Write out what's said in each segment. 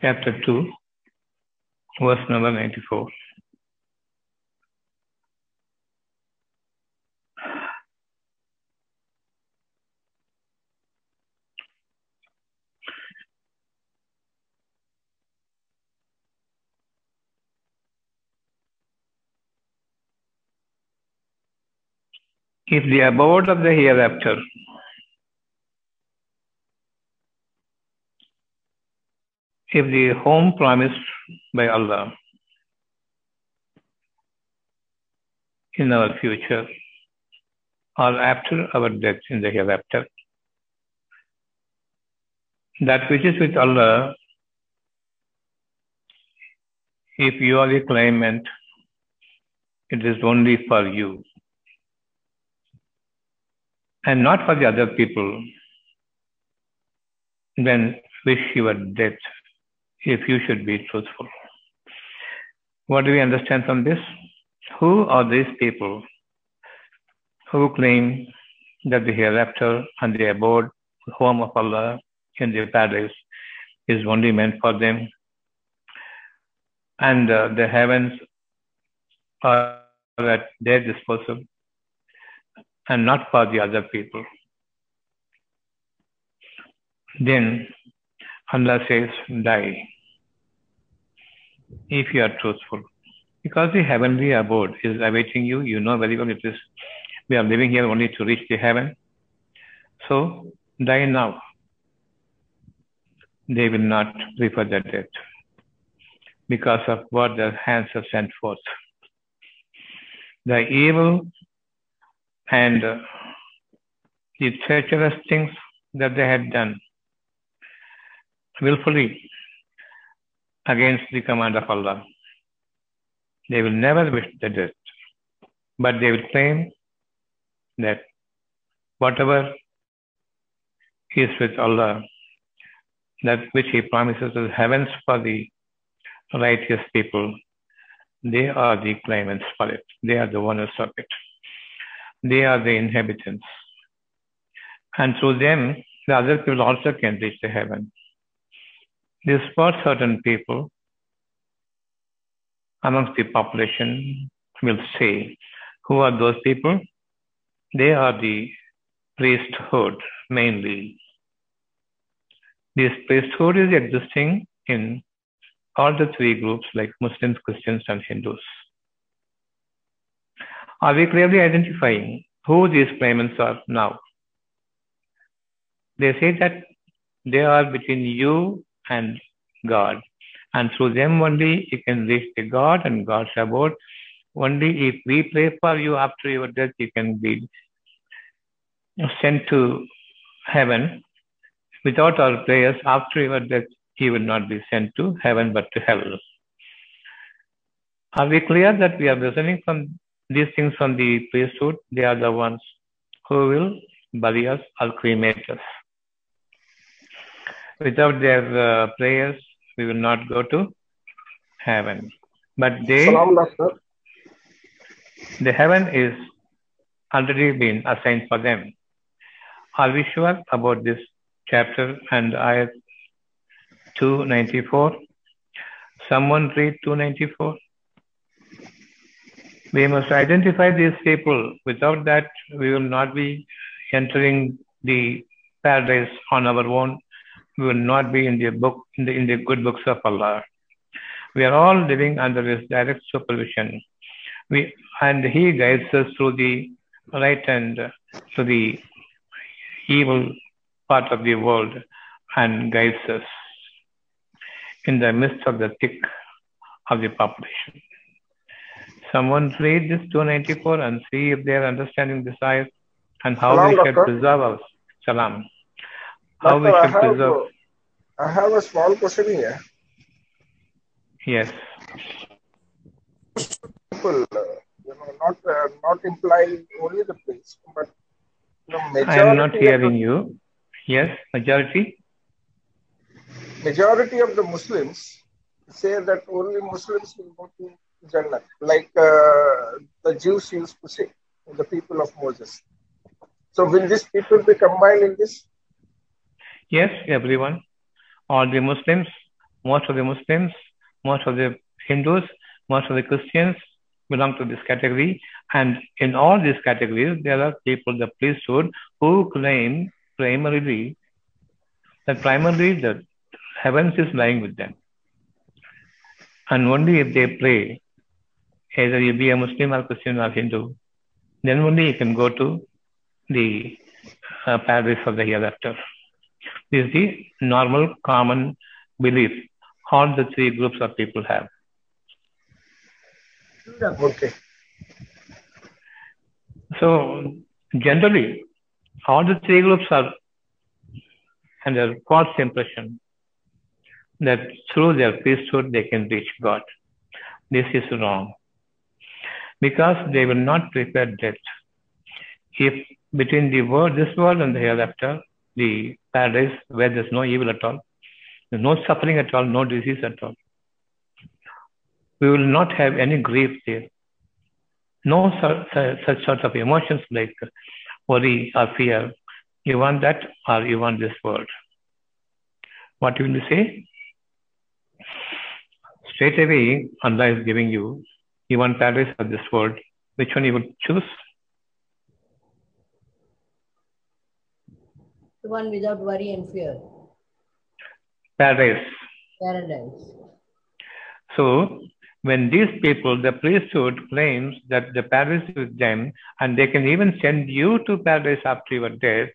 chapter 2, verse number 94. If the abode of the hereafter if the home promised by Allah in our future or after our death in the hereafter, that which is with Allah, if you are the claimant, it is only for you and not for the other people, then wish your death if you should be truthful. What do we understand from this? Who are these people who claim that the hereafter and the abode, the home of Allah in the paradise, is only meant for them, and uh, the heavens are at their disposal, and not for the other people? Then Allah says, die if you are truthful. Because the heavenly abode is awaiting you, you know very well it is. We are living here only to reach the heaven. So, die now. They will not prefer the death because of what their hands have sent forth. The evil and the treacherous things that they had done willfully against the command of Allah. They will never wish the death, but they will claim that whatever is with Allah, that which He promises the heavens for the righteous people, they are the claimants for it. They are the owners of it. They are the inhabitants. And through them, the other people also can reach the heaven. This for certain people amongst the population will say, who are those people? They are the priesthood mainly. This priesthood is existing in all the three groups like Muslims, Christians, and Hindus. Are we clearly identifying who these claimants are now? They say that they are between you and God. And through them only you can reach the God and God's abode. Only if we pray for you after your death, you can be sent to heaven. Without our prayers, after your death, he will not be sent to heaven but to hell. Are we clear that we are listening from these things from the priesthood? They are the ones who will bury us or cremate us. Without their uh, prayers, we will not go to heaven. But they, the heaven is already been assigned for them. Are we sure about this chapter and ayat 294? Someone read 294? We must identify these people. Without that, we will not be entering the paradise on our own will not be in the book in the, in the good books of Allah. We are all living under His direct supervision. We and He guides us through the right and to the evil part of the world and guides us in the midst of the thick of the population. Someone read this 294 and see if they are understanding this ayat and how Salam, we should preserve us. Salam. How we Doctor, I have, preserve. I have a small question here. Yes. People, uh, you know, not uh, not implying only the place, but you know, I am not hearing the, you. Yes, majority. majority of the Muslims say that only Muslims will go to Jannah, like uh, the Jews used to say, the people of Moses. So will these people be combined in this? Yes, everyone. All the Muslims most of the Muslims, most of the Hindus, most of the Christians belong to this category. And in all these categories, there are people, the priesthood, who claim primarily that primarily the heavens is lying with them. And only if they pray, either you be a Muslim or Christian or Hindu, then only you can go to the uh, paradise of the hereafter. This is the normal, common belief all the three groups of people have. Okay. So, generally, all the three groups are under false impression that through their priesthood they can reach God. This is wrong because they will not prepare death. If between the world, this world and the hereafter, the paradise where there's no evil at all, there's no suffering at all, no disease at all. We will not have any grief there. No such, such sort of emotions like worry or fear. You want that or you want this world. What will you say? Straight away, Allah is giving you, you want paradise or this world. Which one you will choose? The one without worry and fear. Paradise. Paradise. So, when these people, the priesthood claims that the paradise is them and they can even send you to paradise after your death,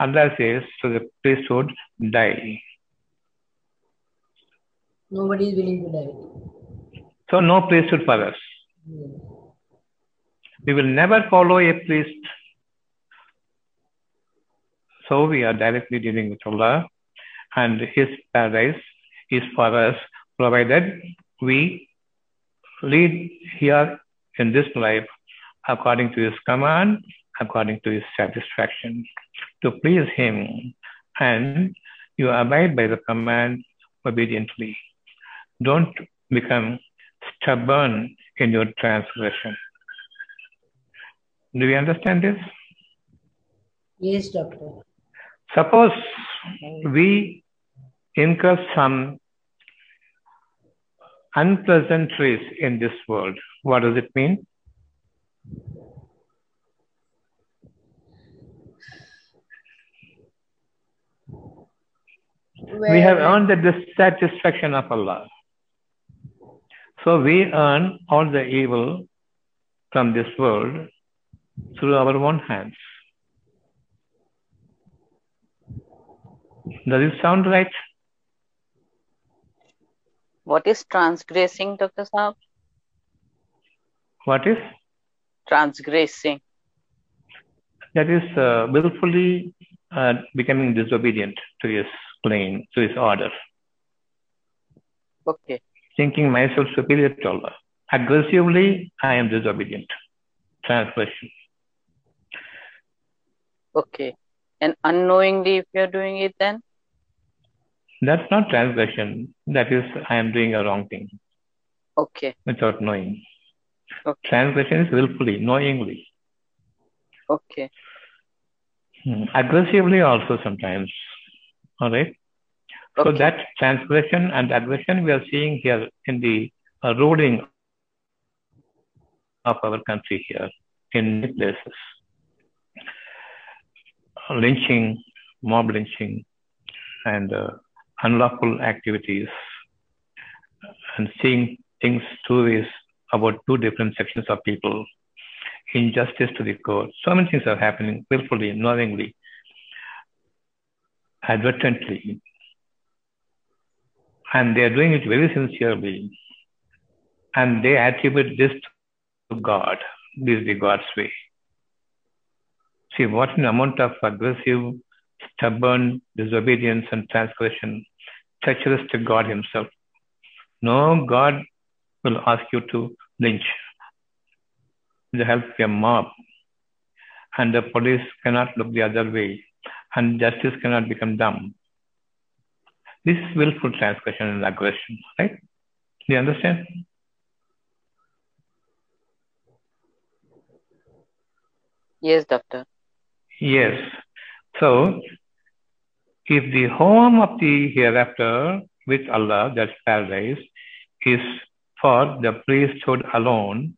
Allah says to the priesthood, die. Nobody is willing to die. So, no priesthood for us. Yeah. We will never follow a priest. So, we are directly dealing with Allah, and His paradise is for us, provided we lead here in this life according to His command, according to His satisfaction, to please Him, and you abide by the command obediently. Don't become stubborn in your transgression. Do you understand this? Yes, doctor. Suppose we incur some unpleasantries in this world. What does it mean? We have earned the dissatisfaction of Allah. So we earn all the evil from this world through our own hands. Does it sound right? What is transgressing, Dr. Saab? What is? Transgressing. That is uh, willfully uh, becoming disobedient to his claim, to his order, Okay. thinking myself superior to Allah. Aggressively, I am disobedient. Transgression. Okay. And unknowingly, if you're doing it, then? That's not transgression. That is, I am doing a wrong thing Okay. without knowing. Okay. Transgression is willfully, knowingly. Okay. Hmm. Aggressively also sometimes. All right. So Okay. that transgression and aggression we are seeing here in the uh, ruling of our country here in many places. Lynching, mob lynching, and uh, unlawful activities, and seeing things two ways about two different sections of people, injustice to the core. So many things are happening willfully, knowingly, advertently, and they are doing it very sincerely, and they attribute this to God. This is the God's way. See what an amount of aggressive, stubborn disobedience and transgression, treacherous to God Himself. No God will ask you to lynch the help a mob, and the police cannot look the other way, and justice cannot become dumb. This is willful transgression and aggression, right? Do you understand? Yes, doctor. Yes. So, if the home of the hereafter with Allah, that's paradise, is for the priesthood alone,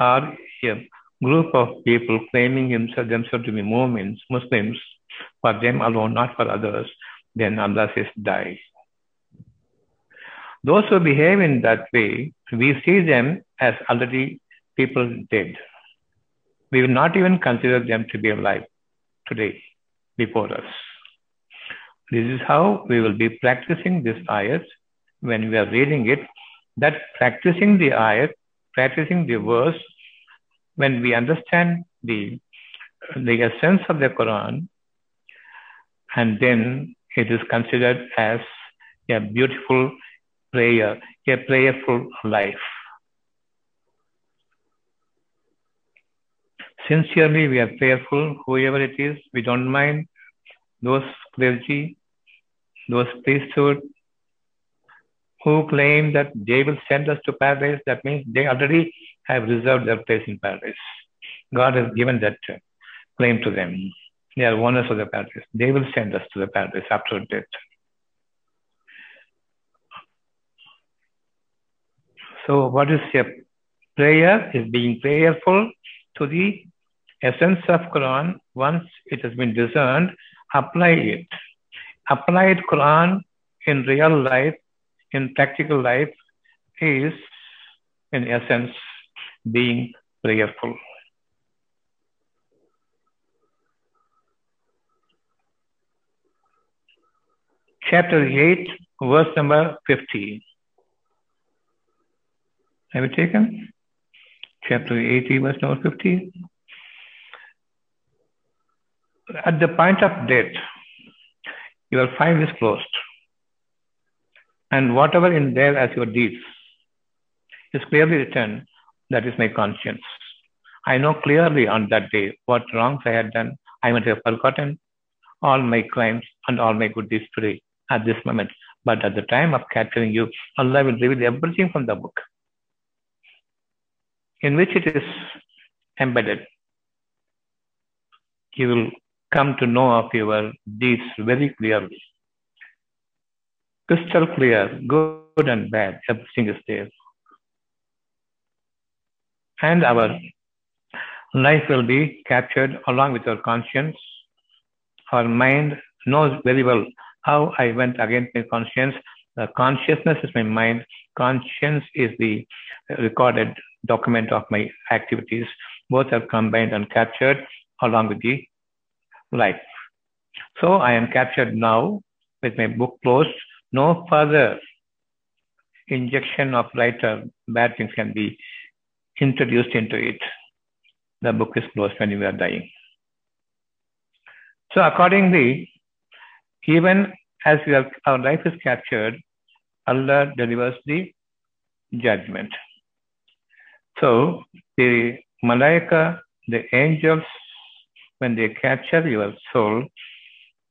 or a group of people claiming themselves to be Muslims, Muslims, for them alone, not for others, then Allah says, die. Those who behave in that way, we see them as already people dead. We will not even consider them to be alive today before us. This is how we will be practicing this ayat when we are reading it. That practicing the ayat, practicing the verse, when we understand the, the essence of the Quran, and then it is considered as a beautiful prayer, a prayerful life. Sincerely, we are prayerful, whoever it is, we don't mind those clergy, those priesthood who claim that they will send us to paradise. That means they already have reserved their place in paradise. God has given that claim to them. They are owners of the paradise. They will send us to the paradise after death. So, what is a prayer? Is being prayerful to the essence of Quran. Once it has been discerned, apply it. Applied Quran in real life, in practical life, is in essence being prayerful. Chapter 8, verse number 50. Have you taken? Chapter 80, verse number 50. At the point of death, your file is closed. And whatever in there as your deeds is clearly written, that is my conscience. I know clearly on that day what wrongs I had done. I might have forgotten all my crimes and all my good deeds today at this moment. But at the time of capturing you, Allah will reveal everything from the book in which it is embedded. You will come to know of your deeds very clearly. Crystal clear, good and bad, everything is there. And our life will be captured along with our conscience. Our mind knows very well how I went against my conscience. The consciousness is my mind. Conscience is the recorded document of my activities. Both are combined and captured along with the life. So I am captured now with my book closed. No further injection of light or bad things can be introduced into it. The book is closed when you are dying. So accordingly, even as are, our life is captured, Allah delivers the judgment. So the malaika, the angels, when they capture your soul,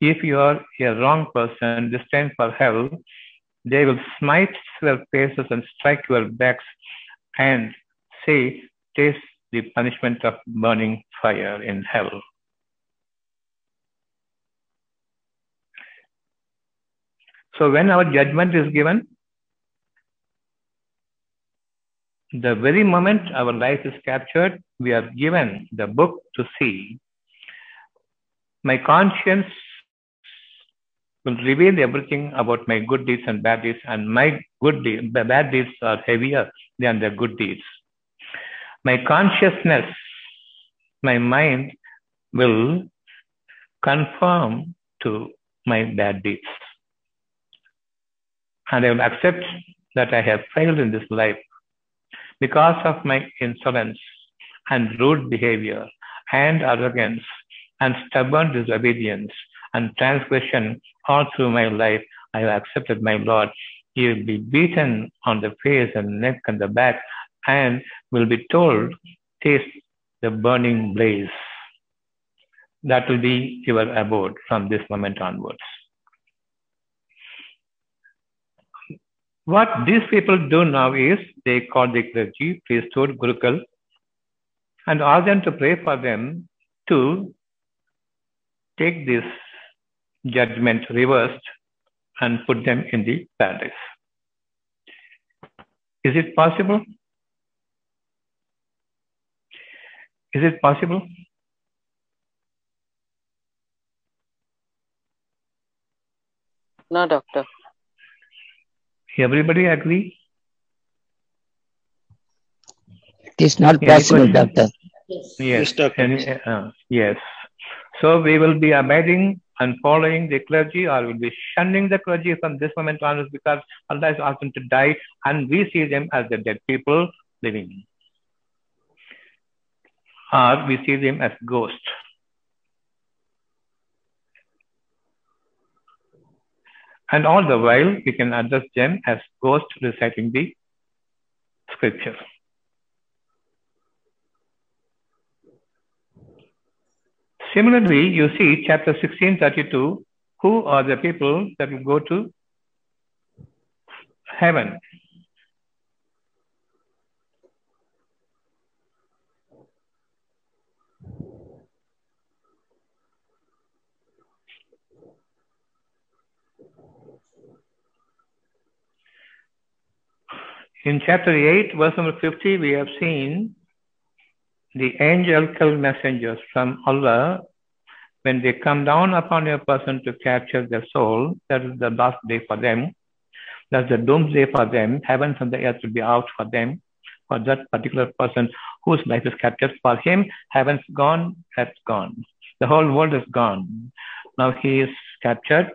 if you are a wrong person destined for hell, they will smite your faces and strike your backs and say, taste the punishment of burning fire in hell. So when our judgment is given, the very moment our life is captured, we are given the book to see. My conscience will reveal everything about my good deeds and bad deeds, and my good deeds, bad deeds are heavier than the good deeds. My consciousness, my mind will conform to my bad deeds. And I will accept that I have failed in this life because of my insolence and rude behavior and arrogance and stubborn disobedience and transgression all through my life, I have accepted my Lord. He will be beaten on the face and neck and the back and will be told, taste the burning blaze. That will be your abode from this moment onwards. What these people do now is they call the clergy, priesthood, gurukul, and ask them to pray for them to take this judgment reversed and put them in the paradise. Is it possible? Is it possible? No, doctor. Everybody agree? It is not Any possible, question? doctor. Yes. Yes. doctor. Any- uh, yes. So we will be abiding and following the clergy or we will be shunning the clergy from this moment onwards because Allah has asked them to die and we see them as the dead people living. Or we see them as ghosts. And all the while we can address them as ghosts reciting the scripture. Similarly, you see chapter 1632, who are the people that will go to heaven? In chapter 8, verse number 50, we have seen the angelical messengers from Allah when they come down upon a person to capture their soul, that is the last day for them. That's the doomsday for them. Heavens and the earth will be out for them, for that particular person whose life is captured. For him, heaven's gone, earth's gone. The whole world is gone. Now he is captured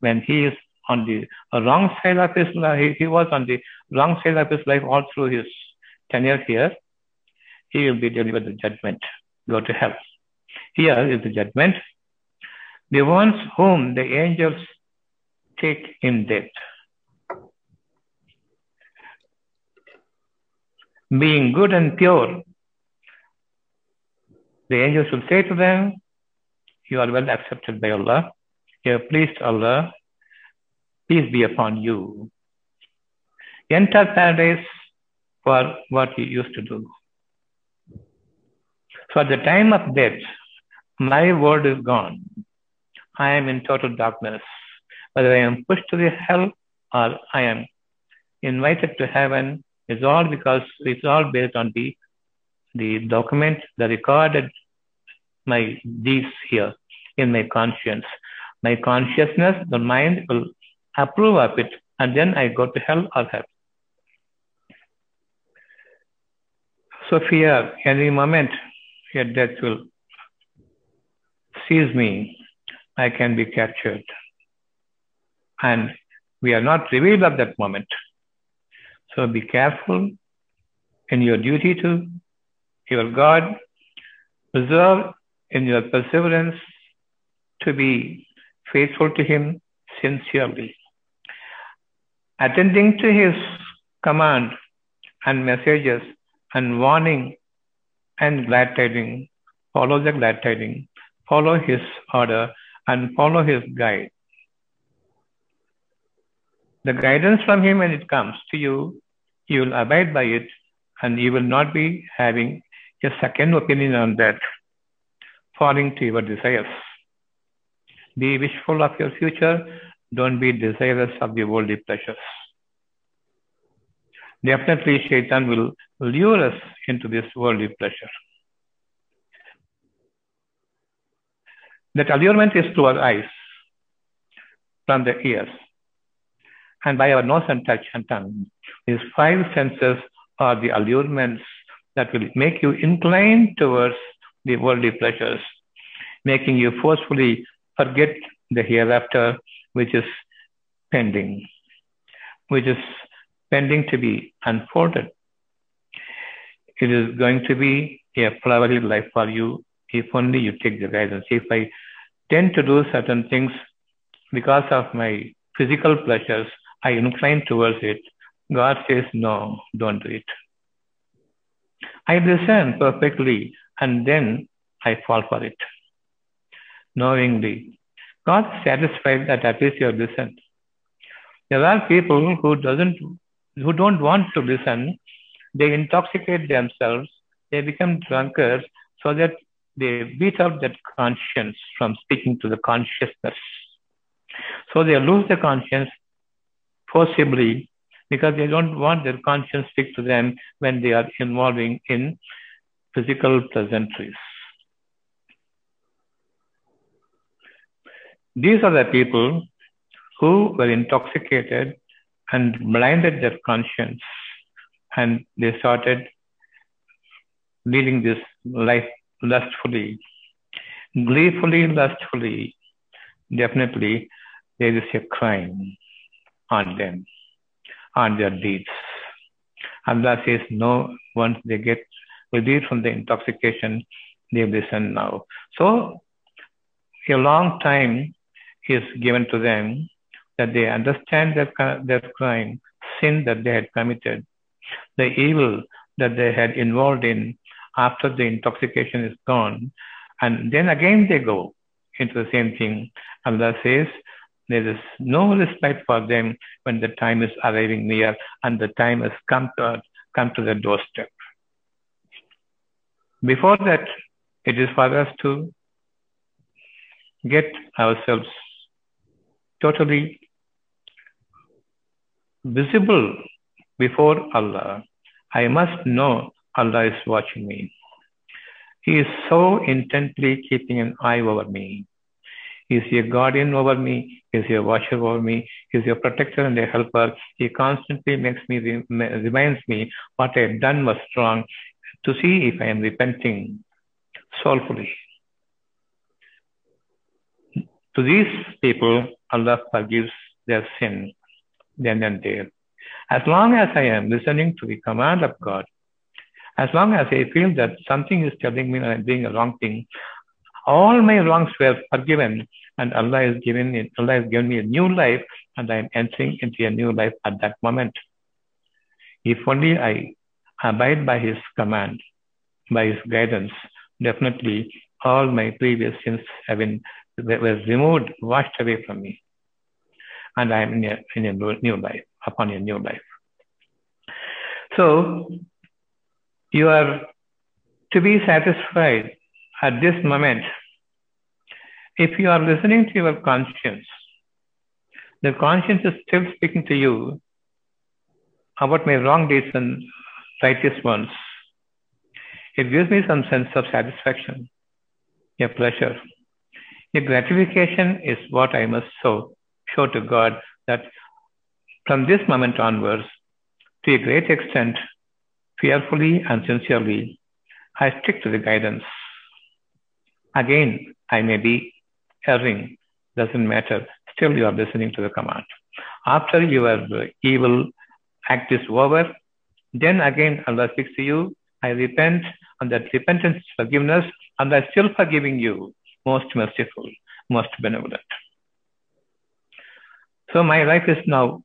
when he is on the wrong side of his life. He, he was on the wrong side of his life all through his tenure here. He will be delivered the judgment, go to hell. Here is the judgment. The ones whom the angels take in death. Being good and pure, the angels will say to them, You are well accepted by Allah. You have pleased Allah. Peace be upon you. Enter paradise for what you used to do. So at the time of death, my world is gone. I am in total darkness. Whether I am pushed to the hell or I am invited to heaven is all because it's all based on the the document, the recorded my deeds here in my conscience. My consciousness, the mind will approve of it, and then I go to hell or heaven. So fear any moment your death will seize me, I can be captured. And we are not revealed at that moment. So be careful in your duty to your God. Preserve in your perseverance to be faithful to Him sincerely. Attending to His command and messages and warning and glad tiding, follow the glad tiding, follow his order, and follow his guide. The guidance from him when it comes to you, you will abide by it, and you will not be having a second opinion on that, falling to your desires. Be wishful of your future, don't be desirous of the worldly pleasures. Definitely, Shaitan will lure us into this worldly pleasure. That allurement is through our eyes, from the ears, and by our nose and touch and tongue. These five senses are the allurements that will make you inclined towards the worldly pleasures, making you forcefully forget the hereafter, which is pending, which is pending to be unfolded. It is going to be a flowery life for you if only you take the guidance. If I tend to do certain things because of my physical pleasures, I incline towards it. God says, no, don't do it. I listen perfectly and then I fall for it. Knowingly. God is satisfied that at least you have listened. There are people who doesn't who don't want to listen, they intoxicate themselves, they become drunkards so that they beat out that conscience from speaking to the consciousness. So they lose their conscience forcibly because they don't want their conscience speak to them when they are involving in physical pleasantries. These are the people who were intoxicated and blinded their conscience and they started leading this life lustfully, gleefully, lustfully. Definitely, there is a crime on them, on their deeds. Allah says, no, once they get relieved from the intoxication, they listen now. So, a long time is given to them that they understand their, their crime, sin that they had committed, the evil that they had involved in after the intoxication is gone. And then again they go into the same thing. Allah says, there is no respite for them when the time is arriving near and the time has come to, come to the doorstep. Before that, it is for us to get ourselves totally visible before Allah. I must know Allah is watching me. He is so intently keeping an eye over me. He is a guardian over me. He is a watcher over me. He is a protector and a helper. He constantly makes me, reminds me what I have done was wrong to see if I am repenting soulfully. To these people, Allah forgives their sin then and there. As long as I am listening to the command of God, as long as I feel that something is telling me I'm doing a wrong thing, all my wrongs were forgiven, and Allah is giving Allah has given me a new life, and I am entering into a new life at that moment. If only I abide by His command, by His guidance, definitely all my previous sins have been were removed, washed away from me, and I am in a, in a new life, upon a new life. So you are to be satisfied at this moment if you are listening to your conscience, the conscience is still speaking to you about my wrong deeds and righteous ones. It gives me some sense of satisfaction, a pleasure. A gratification is what I must show, show to God that from this moment onwards, to a great extent, fearfully and sincerely, I stick to the guidance. Again, I may be erring, doesn't matter. Still, you are listening to the command. After your evil act is over, then again Allah speaks to you. I repent, and that repentance, forgiveness, and I still forgiving you, most merciful, most benevolent. So my life is now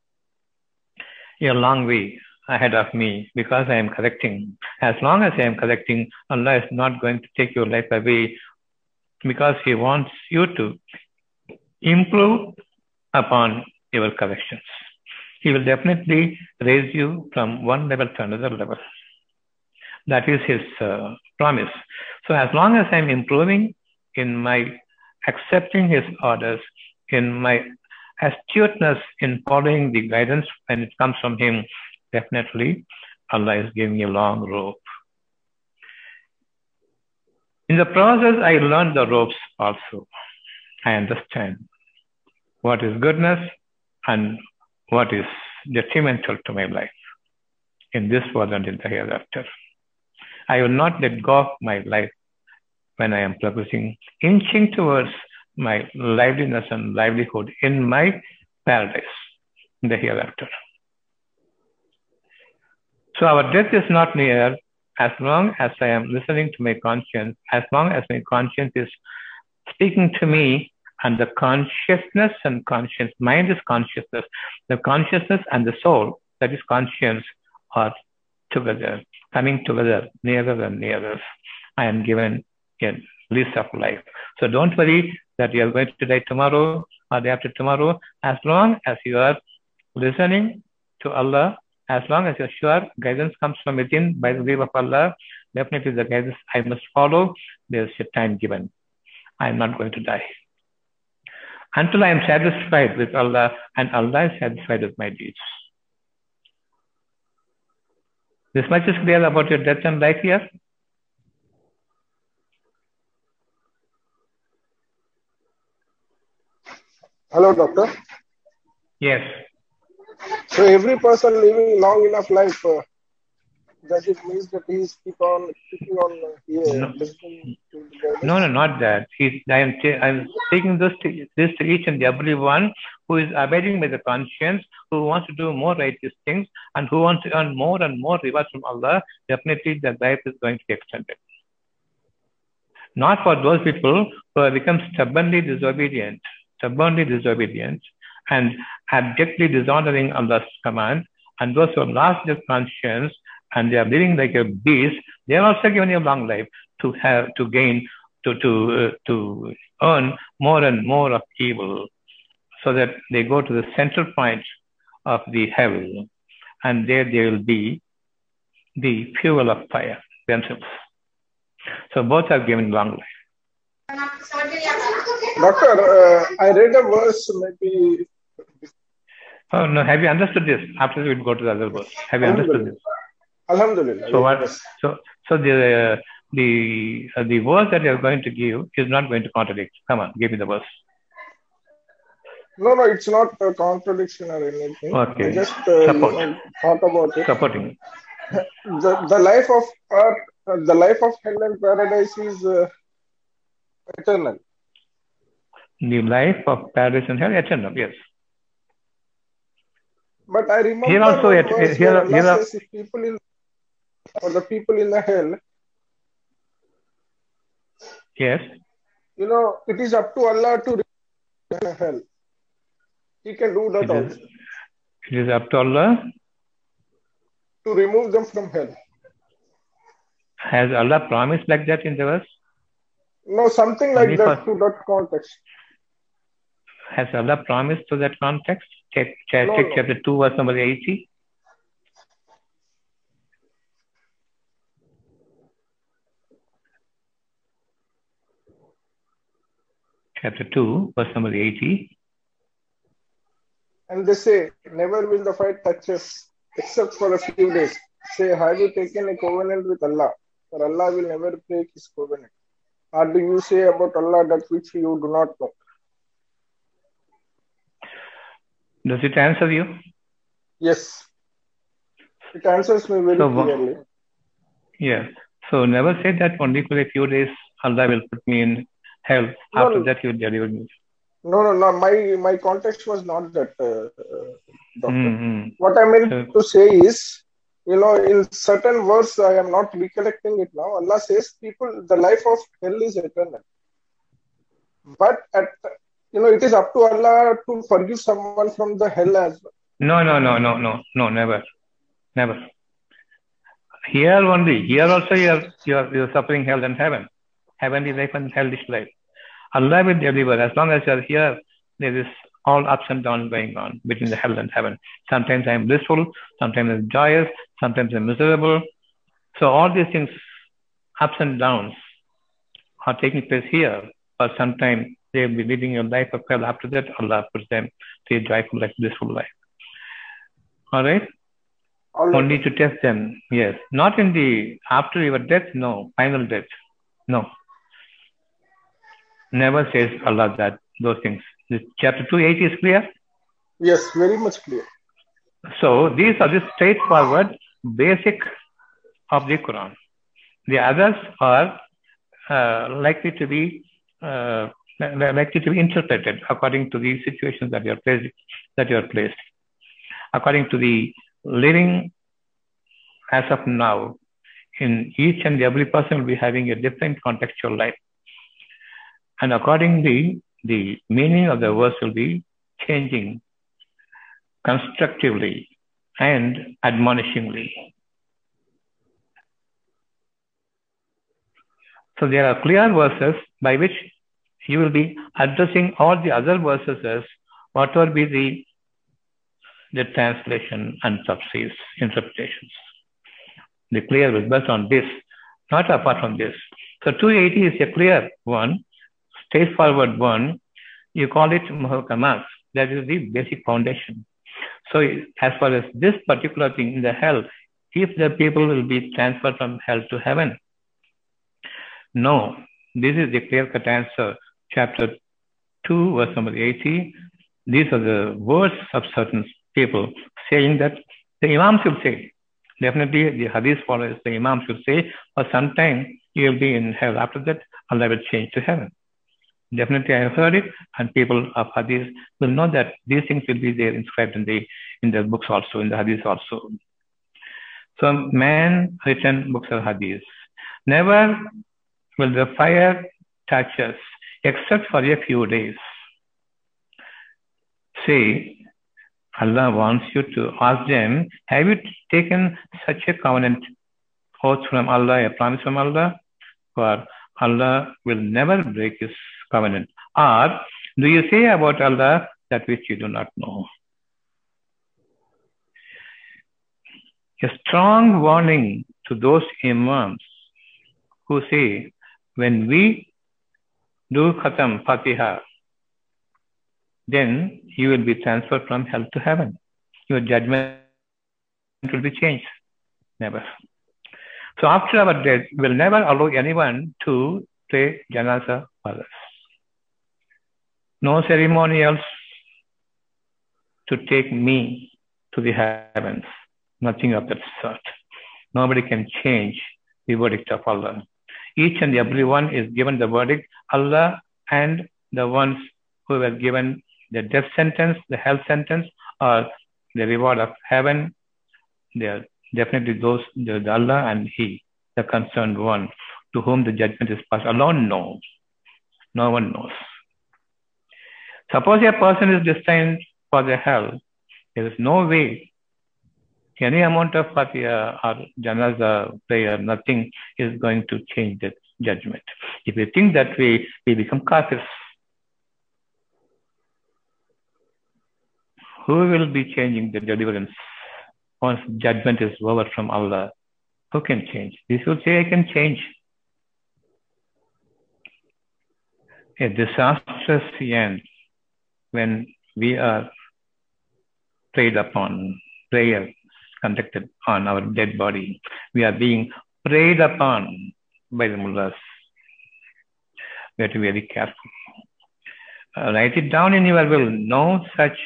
a long way ahead of me because I am correcting. As long as I am correcting, Allah is not going to take your life away because He wants you to improve upon your corrections. He will definitely raise you from one level to another level. That is His uh, promise. So, as long as I'm improving in my accepting His orders, in my astuteness in following the guidance when it comes from Him, definitely Allah is giving a long rope. In the process, I learned the ropes also. I understand what is goodness and what is detrimental to my life in this world and in the hereafter. I will not let go of my life when I am progressing, inching towards my liveliness and livelihood in my paradise in the hereafter. So our death is not near as long as I am listening to my conscience, as long as my conscience is speaking to me, and the consciousness and conscience, mind is consciousness, the consciousness and the soul, that is conscience, are together, coming together nearer and nearer. I am given a lease of life. So don't worry that you are going to die tomorrow or day after tomorrow, as long as you are listening to Allah as long as you're sure guidance comes from within by the will of Allah, definitely the guidance I must follow. There's a time given. I'm not going to die. until I am satisfied with Allah and Allah is satisfied with my deeds. This much is clear about your death and life here. Hello, doctor. Yes. So every person living long enough life, uh, does it means that he is keep on keeping on uh, No. listening to the guidance? No, no, not that. He's, I am, ta- I am taking this to, this to each and every one who is abiding by the conscience, who wants to do more righteous things, and who wants to earn more and more rewards from Allah. Definitely, their life is going to be extended. Not for those people who have become stubbornly disobedient, stubbornly disobedient, and abjectly dishonoring Allah's command, and those who have lost their conscience and they are living like a beast, they are also given a long life to have to gain to to uh, to earn more and more of evil, so that they go to the central point of the hell, and there they will be the fuel of fire themselves. So both are given long life. Doctor, uh, I read a verse maybe. Oh no, have you understood this? After we go to the other verse. Have you understood this? Alhamdulillah. So what? So so the the uh, the verse that you are going to give is not going to contradict. Come on, give me the verse. No, no, it's not a contradiction or anything. Okay. I just uh, Support. you know, thought about it. Supporting. The, the life of earth, uh, the life of hell and paradise is uh, eternal. The life of paradise and hell, eternal. Yes. But I remember Here also verse here- here people in or the people in the hell, Yes. you know, it is up to Allah to remove the hell. He can do that It is, also it is up to Allah. to remove them from hell. Has Allah promised like that in the verse? No, something like Only that for- to that context. Has Allah promised to that context? Check, check, No, check no. chapter 2, verse number 80. Chapter 2, verse number 80. And they say, Never will the fight touch us except for a few days. Say, Have you taken a covenant with Allah? For Allah will never break his covenant. Or do you say about Allah that which you do not know? Does it answer you? Yes. It answers me very So clearly. Yes. So never say that only for a few days Allah will put me in hell. No, After that, He will deliver me. No, no, no. My my context was not that, uh, doctor. Mm-hmm. What I meant So- to say is, you know, in certain verse, I am not recollecting it now. Allah says, people, the life of hell is eternal. But at, you know, it is up to Allah to forgive someone from the hell as well. No, no, no, no, no, no, never, never. Here only, here also you are, you are, you are suffering hell and heaven, heavenly life and hellish life. Allah will deliver as long as you are here. There is all ups and downs going on between the hell and heaven. Sometimes I am blissful, sometimes I'm joyous, sometimes I'm miserable. So all these things, ups and downs, are taking place here. But sometimes they will be leading a life of hell. After that, Allah puts them to a joyful life, blissful life. All right All right. only to test them yes not in the after your death no final death no never says allah that those things this chapter 280 is clear Yes, very much clear. so these are the straightforward basic of the quran the others are uh, likely to be uh, likely to be interpreted according to the situations that you are placed that you are placed according to the living as of now in each and every person will be having a different contextual life. And accordingly the meaning of the verse will be changing constructively and admonishingly. So there are clear verses by which you will be addressing all the other verses as whatever be the the translation and subsidies interpretations. The clear is based on this, not apart from this. So 280 is a clear one, straightforward one, You call it muhakamas. That is the basic foundation. So as far as this particular thing in the hell, if the people will be transferred from hell to heaven, no. This is the clear-cut answer. Chapter 2, verse number 80. These are the words of certain people saying that the Imam should say. Definitely the Hadith follows the Imam should say, for some time you will be in hell. After that, Allah will change to heaven. Definitely I have heard it, and people of Hadith will know that these things will be there inscribed in the in the books also, in the Hadith also. So man written books of Hadith. Never will the fire touch us except for a few days. Say, Allah wants you to ask them, have you taken such a covenant oath from Allah, a promise from Allah? For Allah will never break his covenant. Or do you say about Allah that which you do not know? A strong warning to those imams who say, when we do Khatam Fatiha, then you will be transferred from hell to heaven. Your judgment will be changed. Never. So after our death, we'll never allow anyone to pray janaza for us. No ceremonials to take me to the heavens. Nothing of that sort. Nobody can change the verdict of Allah. Each and every one is given the verdict. Allah and the ones who were given the death sentence, the hell sentence, or the reward of heaven, they are definitely those, the Allah and He, the concerned one, to whom the judgment is passed, alone knows. No one knows. Suppose a person is destined for the hell, there is no way any amount of Fatiha uh, or Janaza uh, prayer, nothing is going to change that judgment. If we think that way, we become kafirs. Who will be changing the deliverance once judgment is over from Allah? Who can change? This will say, I can change. A disastrous end when we are preyed upon, prayer conducted on our dead body. We are being preyed upon by the mullahs. We have to be very careful. Uh, write it down in your will. No such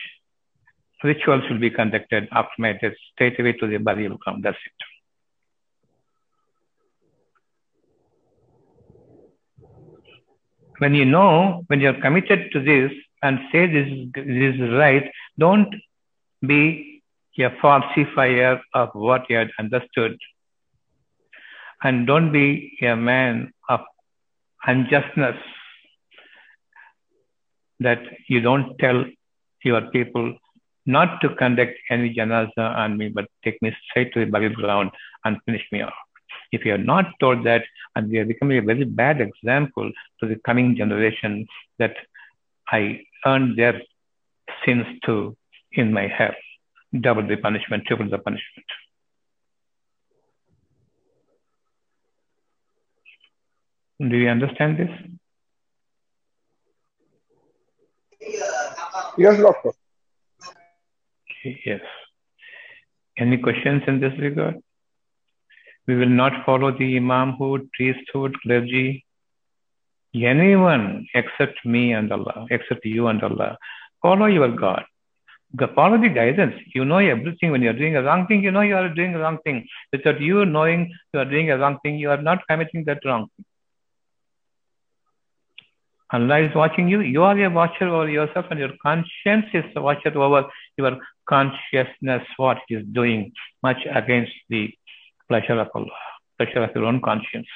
rituals will be conducted after my death, straight away to the burial ground. That's it. When you know, when you're committed to this and say this, this is right, don't be a falsifier of what you had understood. And don't be a man of unjustness that you don't tell your people not to conduct any janaza on me, but take me straight to the burial ground and finish me off. If you are not told that, and we are becoming a very bad example to the coming generation that I earned their sins too in my hell double the punishment, triple the punishment. Do you understand this? Yes, doctor. Yes. Any questions in this regard? We will not follow the imamhood, priesthood, clergy, anyone except me and Allah, except you and Allah. Follow your God follow the guidance. You know everything. When you're doing a wrong thing, you know you are doing a wrong thing. Without you knowing you are doing a wrong thing, you are not committing that wrong thing. Allah is watching you. You are a watcher over yourself, and your conscience is a watcher over your consciousness, what it is doing, much against the pleasure of Allah, pleasure of your own conscience.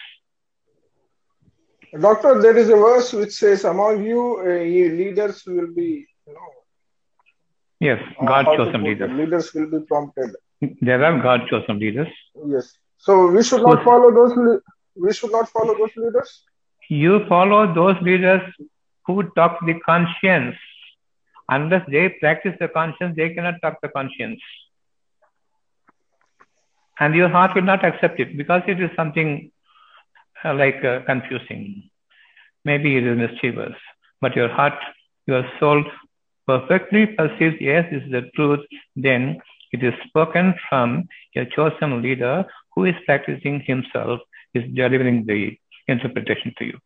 Doctor, there is a verse which says, "Among you, uh, leaders will be, you know, Yes, uh, God chosen leaders. leaders will be prompted." There are God chosen leaders. Yes. So we should not follow those. We should not follow those leaders. You follow those leaders who talk the conscience. Unless they practice the conscience, they cannot talk the conscience. And your heart will not accept it because it is something uh, like uh, confusing. Maybe it is mischievous, but your heart your soul perfectly perceives, yes, this is the truth, then it is spoken from a chosen leader who is practicing himself, is delivering the interpretation to you.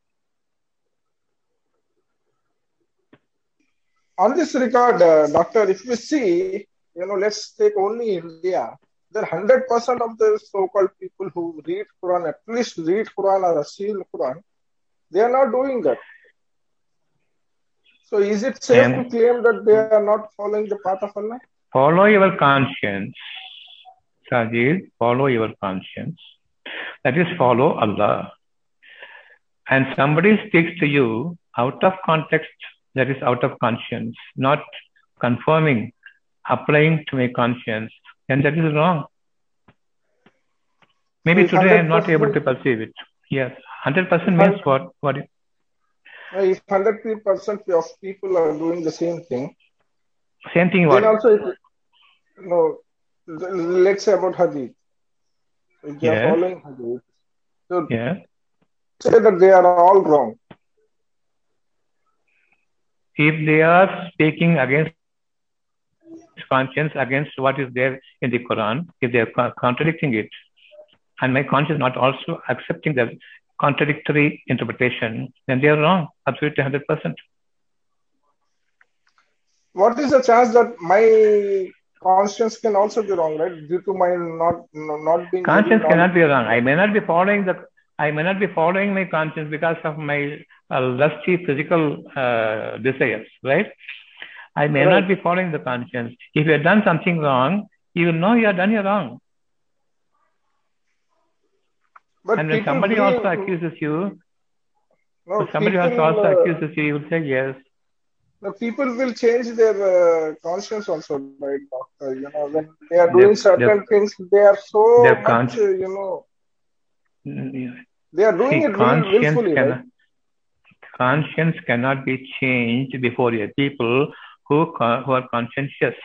On this regard, uh, Doctor, if we see, you know, let's take only India, there 100% of the so-called people who read Quran, at least read Quran or see Quran, they are not doing that. So is it safe And- to claim that they are not following the path of Allah? Follow your conscience. Sajid, follow your conscience. That is, follow Allah. And somebody speaks to you out of context, that is out of conscience, not conforming, applying to my conscience, then that is wrong. Maybe today I am not able to perceive it. Yes, 100% means what? What? is- If 100% of people are doing the same thing, Same thing then what? also, if, know, let's say about Hadith. If they are Yes. following Hadith, so Yeah. say that they are all wrong. if they are speaking against conscience, against what is there in the Quran, if they are contradicting it, and my conscience not also accepting the contradictory interpretation, then they are wrong, absolutely 100%. What is the chance that my conscience can also be wrong, right? Due to my not not being Conscience cannot be wrong. I may not be following the, I may not be following my conscience because of my uh, lusty physical uh, desires, right? I may not be following the conscience. If you have done something wrong, you will know you have done it wrong. But and when somebody also accuses you, no, if somebody else people, also uh, accuses you, you will say yes. the people will change their uh, conscience also, right, doctor? You know, when they are doing certain things, they are so much, consci- uh, you know, Mm, they are doing See, it conscience willfully, cannot, right? conscience cannot be changed before a people who who are conscientious.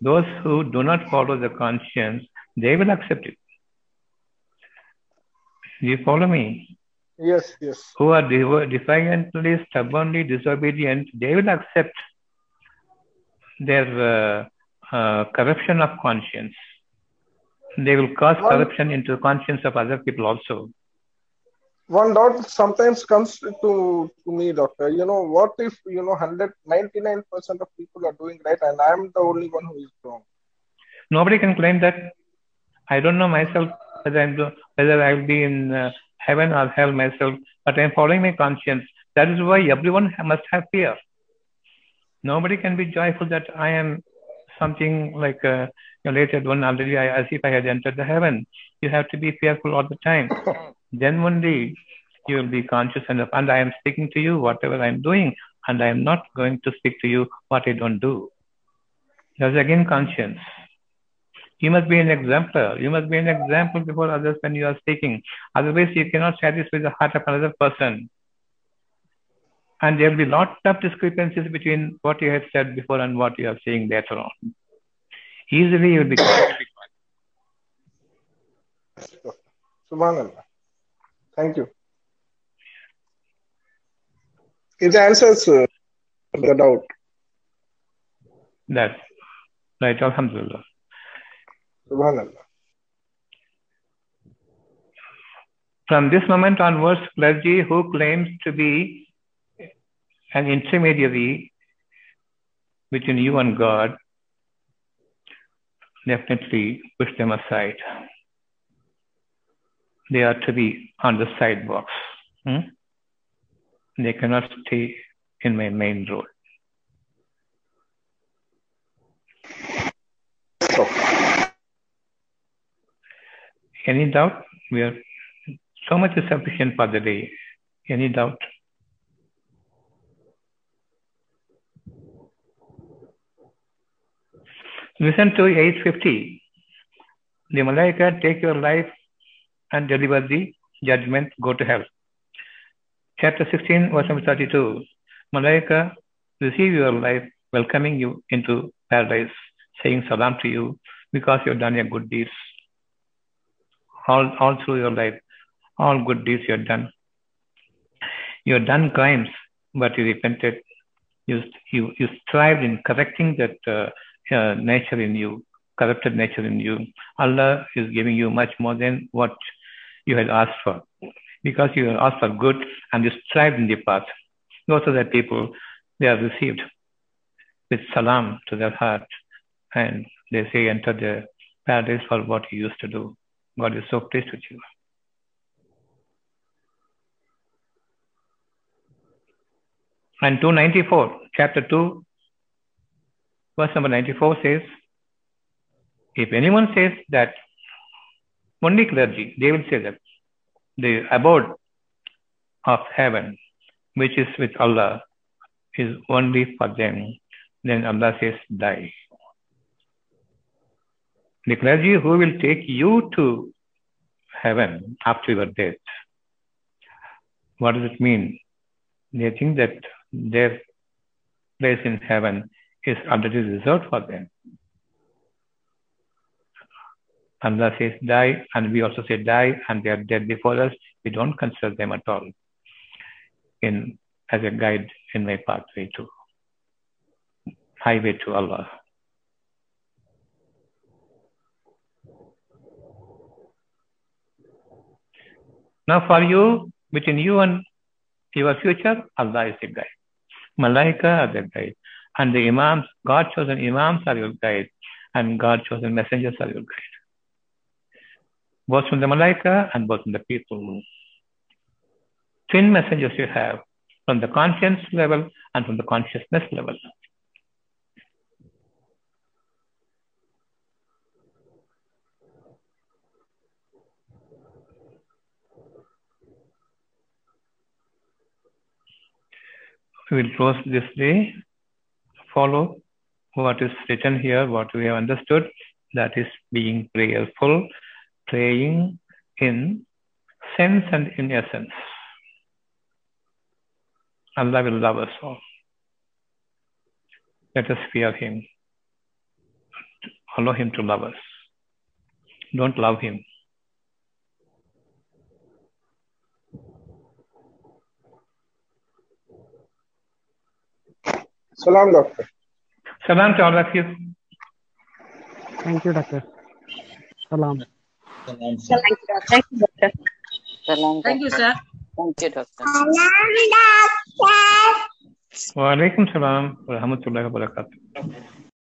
Those who do not follow the conscience, they will accept it. You follow me? Yes, yes. Who are devo- defiantly, stubbornly disobedient, they will accept their uh, uh, corruption of conscience. They will cause One- corruption into the conscience of other people also. One doubt sometimes comes to, to me, doctor. You know, what if, you know, 199% of people are doing right and I'm the only one who is wrong? Nobody can claim that. I don't know myself whether I'm whether I will be in uh, heaven or hell myself, but I'm following my conscience. That is why everyone must have fear. Nobody can be joyful that I am something like uh, you know, later one already I, as if I had entered the heaven. You have to be fearful all the time. then only you will be conscious enough. And I am speaking to you whatever I am doing, and I am not going to speak to you what I don't do. That's again conscience. You must be an exemplar. You must be an example before others when you are speaking. Otherwise, you cannot satisfy the heart of another person. And there will be lot of discrepancies between what you have said before and what you are saying later on. Easily, you will be caught. Subhanallah. Thank you. It answers uh, the doubt. That's right. Alhamdulillah. Subhanallah. From this moment onwards, clergy who claims to be an intermediary between you and God, definitely push them aside. They are to be on the sidewalks. Hmm? They cannot stay in my main road. Any doubt? We are so much is sufficient for the day. Any doubt? Listen to 850. The Malaika take your life and deliver the judgment, go to hell. Chapter 16, verse number 32. Malaika receive your life, welcoming you into paradise, saying salam to you because you have done your good deeds. All, all through your life, all good deeds you have done. You have done crimes, but you repented. You, you, you strived in correcting that uh, uh, nature in you, corrupted nature in you. Allah is giving you much more than what you had asked for. Because you asked for good and you strived in the path. Those are the people, they are received with salam to their heart. And they say, enter the paradise for what you used to do. God is so pleased with you. And 294, chapter 2, verse number 94 says, if anyone says that only clergy, they will say that the abode of heaven, which is with Allah, is only for them, then Allah says, die. The clergy who will take you to heaven after your death. What does it mean? They think that their place in heaven is already reserved for them. Allah says die, and we also say die, and they are dead before us. We don't consider them at all in as a guide in my pathway to highway to Allah. Now for you, between you and your future, Allah is the guide. Malaika are the guide. And the Imams, God chosen Imams are your guide. And God chosen messengers are your guide. Both from the Malaika and both from the people. Twin messengers you have from the conscience level and from the consciousness level. We will close this day. Follow what is written here, what we have understood. That is being prayerful, praying in sense and in essence. Allah will love us all. Let us fear Him. Allow Him to love us. Don't love Him. Salam, doctor. Salam to all of you. Thank you, doctor. Salam. Thank you, doctor. Salam. Thank you, sir. Thank